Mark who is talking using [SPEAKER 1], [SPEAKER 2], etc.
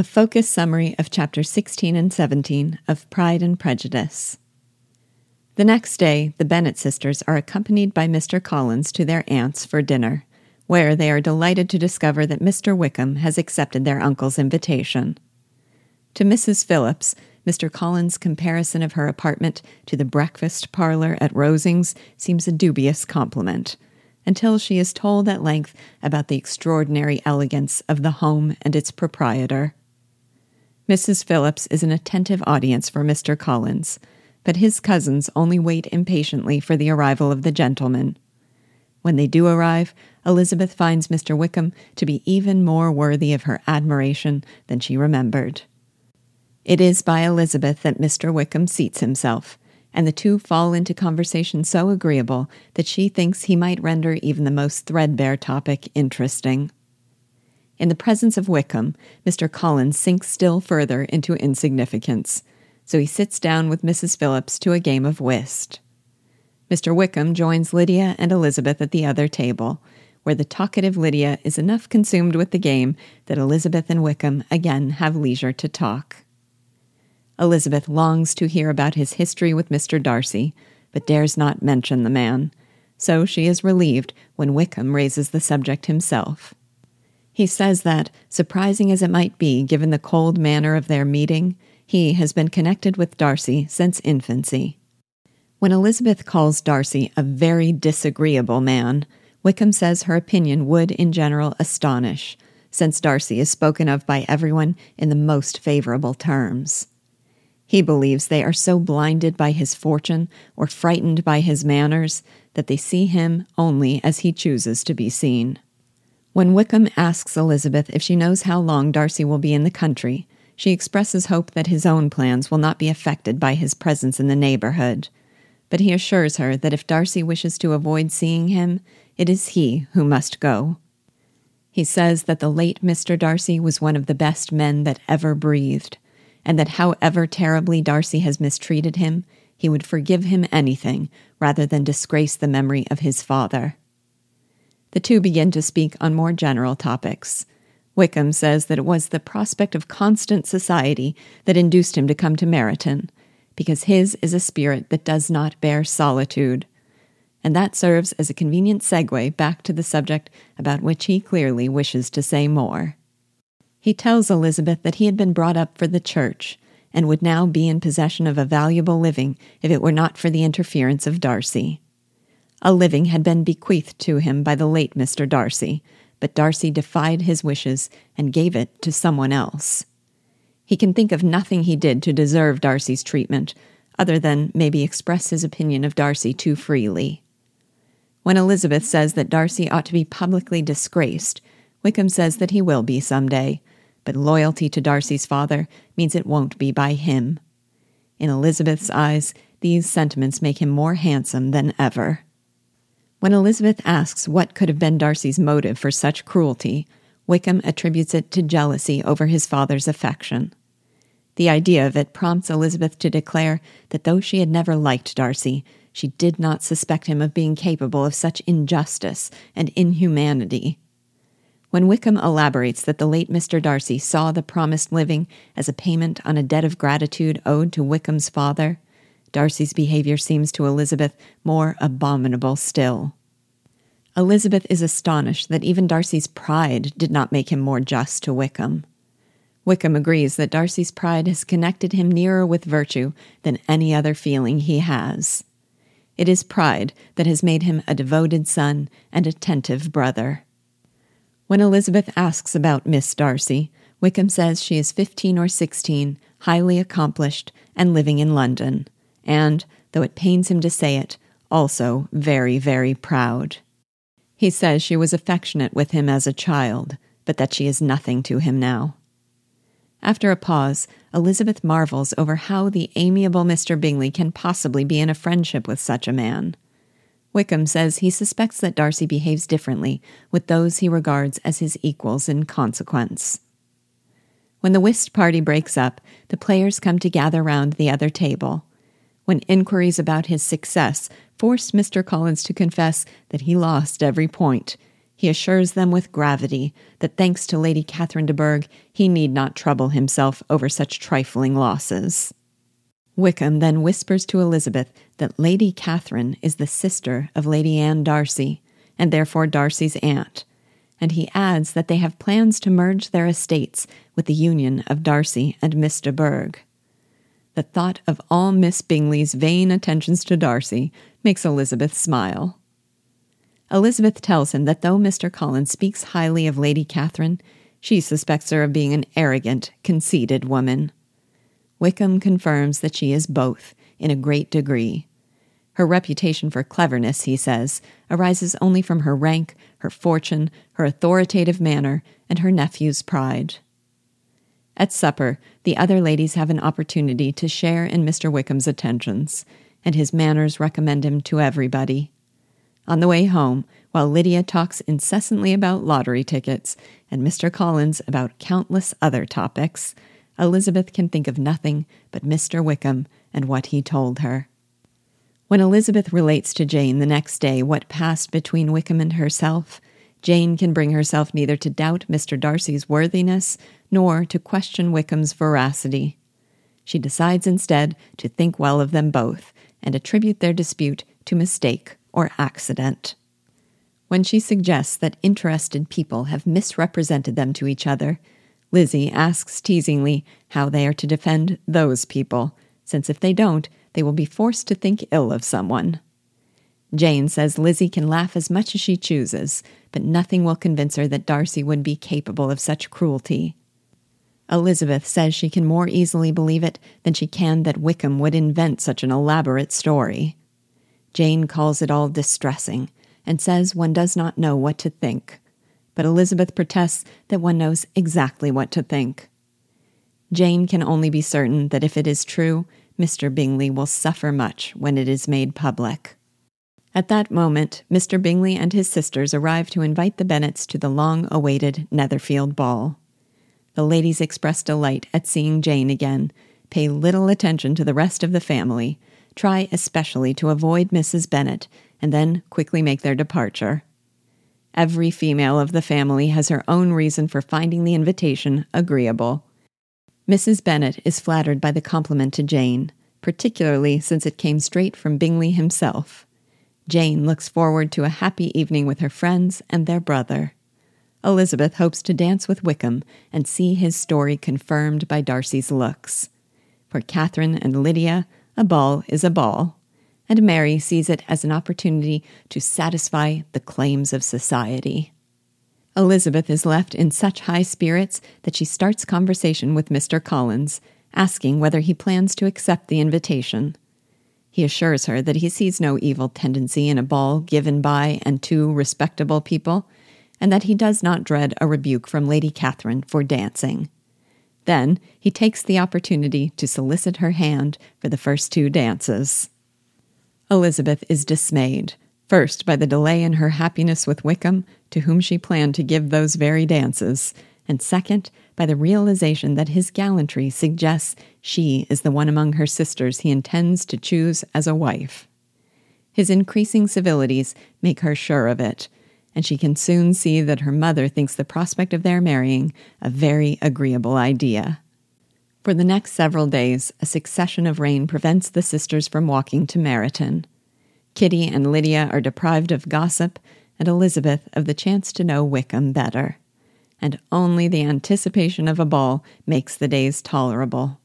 [SPEAKER 1] A focus summary of chapters 16 and 17 of Pride and Prejudice. The next day, the Bennet sisters are accompanied by Mr. Collins to their aunt's for dinner, where they are delighted to discover that Mr. Wickham has accepted their uncle's invitation. To Mrs. Phillips, Mr. Collins' comparison of her apartment to the breakfast parlor at Rosings seems a dubious compliment until she is told at length about the extraordinary elegance of the home and its proprietor. Mrs. Phillips is an attentive audience for Mr. Collins, but his cousins only wait impatiently for the arrival of the gentlemen. When they do arrive, Elizabeth finds Mr. Wickham to be even more worthy of her admiration than she remembered. It is by Elizabeth that Mr. Wickham seats himself, and the two fall into conversation so agreeable that she thinks he might render even the most threadbare topic interesting. In the presence of Wickham, Mr. Collins sinks still further into insignificance, so he sits down with Mrs. Phillips to a game of whist. Mr. Wickham joins Lydia and Elizabeth at the other table, where the talkative Lydia is enough consumed with the game that Elizabeth and Wickham again have leisure to talk. Elizabeth longs to hear about his history with Mr. Darcy, but dares not mention the man, so she is relieved when Wickham raises the subject himself. He says that, surprising as it might be given the cold manner of their meeting, he has been connected with Darcy since infancy. When Elizabeth calls Darcy a very disagreeable man, Wickham says her opinion would in general astonish, since Darcy is spoken of by everyone in the most favorable terms. He believes they are so blinded by his fortune or frightened by his manners that they see him only as he chooses to be seen. When Wickham asks Elizabeth if she knows how long Darcy will be in the country, she expresses hope that his own plans will not be affected by his presence in the neighborhood. But he assures her that if Darcy wishes to avoid seeing him, it is he who must go. He says that the late Mr. Darcy was one of the best men that ever breathed and that however terribly Darcy has mistreated him, he would forgive him anything rather than disgrace the memory of his father. The two begin to speak on more general topics. Wickham says that it was the prospect of constant society that induced him to come to Meryton, because his is a spirit that does not bear solitude. And that serves as a convenient segue back to the subject about which he clearly wishes to say more. He tells Elizabeth that he had been brought up for the church and would now be in possession of a valuable living if it were not for the interference of Darcy. A living had been bequeathed to him by the late Mr. Darcy, but Darcy defied his wishes and gave it to someone else. He can think of nothing he did to deserve Darcy's treatment, other than maybe express his opinion of Darcy too freely. When Elizabeth says that Darcy ought to be publicly disgraced, Wickham says that he will be some day, but loyalty to Darcy's father means it won't be by him. In Elizabeth's eyes, these sentiments make him more handsome than ever. When Elizabeth asks what could have been Darcy's motive for such cruelty, Wickham attributes it to jealousy over his father's affection. The idea of it prompts Elizabeth to declare that though she had never liked Darcy, she did not suspect him of being capable of such injustice and inhumanity. When Wickham elaborates that the late Mr. Darcy saw the promised living as a payment on a debt of gratitude owed to Wickham's father, Darcy's behavior seems to Elizabeth more abominable still. Elizabeth is astonished that even Darcy's pride did not make him more just to Wickham. Wickham agrees that Darcy's pride has connected him nearer with virtue than any other feeling he has. It is pride that has made him a devoted son and attentive brother. When Elizabeth asks about Miss Darcy, Wickham says she is 15 or 16, highly accomplished, and living in London, and, though it pains him to say it, also very, very proud. He says she was affectionate with him as a child, but that she is nothing to him now. After a pause, Elizabeth marvels over how the amiable Mr. Bingley can possibly be in a friendship with such a man. Wickham says he suspects that Darcy behaves differently with those he regards as his equals in consequence. When the whist party breaks up, the players come to gather round the other table. When inquiries about his success forced Mr. Collins to confess that he lost every point, He assures them with gravity that thanks to Lady Catherine de Bourgh, he need not trouble himself over such trifling losses. Wickham then whispers to Elizabeth that Lady Catherine is the sister of Lady Anne Darcy, and therefore Darcy's aunt, and he adds that they have plans to merge their estates with the union of Darcy and Miss de Bourgh. The thought of all Miss Bingley's vain attentions to Darcy makes Elizabeth smile. Elizabeth tells him that though Mr. Collins speaks highly of Lady Catherine, she suspects her of being an arrogant, conceited woman. Wickham confirms that she is both, in a great degree. Her reputation for cleverness, he says, arises only from her rank, her fortune, her authoritative manner, and her nephew's pride. At supper, the other ladies have an opportunity to share in Mr. Wickham's attentions, and his manners recommend him to everybody. On the way home, while Lydia talks incessantly about lottery tickets and Mr. Collins about countless other topics, Elizabeth can think of nothing but Mr. Wickham and what he told her. When Elizabeth relates to Jane the next day what passed between Wickham and herself, Jane can bring herself neither to doubt Mr. Darcy's worthiness nor to question Wickham's veracity. She decides instead to think well of them both and attribute their dispute to mistake or accident. When she suggests that interested people have misrepresented them to each other, Lizzie asks teasingly how they are to defend those people, since if they don't, they will be forced to think ill of someone. Jane says Lizzie can laugh as much as she chooses, but nothing will convince her that Darcy would be capable of such cruelty. Elizabeth says she can more easily believe it than she can that Wickham would invent such an elaborate story. Jane calls it all distressing and says one does not know what to think, but Elizabeth protests that one knows exactly what to think. Jane can only be certain that if it is true, Mr. Bingley will suffer much when it is made public. At that moment, Mr. Bingley and his sisters arrived to invite the Bennets to the long awaited Netherfield ball. The ladies expressed delight at seeing Jane again, pay little attention to the rest of the family, try especially to avoid Mrs. Bennet, and then quickly make their departure. Every female of the family has her own reason for finding the invitation agreeable. Mrs. Bennet is flattered by the compliment to Jane, particularly since it came straight from Bingley himself. Jane looks forward to a happy evening with her friends and their brother. Elizabeth hopes to dance with Wickham and see his story confirmed by Darcy's looks. For Catherine and Lydia, a ball is a ball, and Mary sees it as an opportunity to satisfy the claims of society. Elizabeth is left in such high spirits that she starts conversation with Mr. Collins, asking whether he plans to accept the invitation. He assures her that he sees no evil tendency in a ball given by and to respectable people, and that he does not dread a rebuke from Lady Catherine for dancing. Then he takes the opportunity to solicit her hand for the first two dances. Elizabeth is dismayed First, by the delay in her happiness with Wickham, to whom she planned to give those very dances, and second, by the realization that his gallantry suggests she is the one among her sisters he intends to choose as a wife. His increasing civilities make her sure of it, and she can soon see that her mother thinks the prospect of their marrying a very agreeable idea. For the next several days, a succession of rain prevents the sisters from walking to Meryton. Kitty and Lydia are deprived of gossip, and Elizabeth of the chance to know Wickham better. And only the anticipation of a ball makes the days tolerable.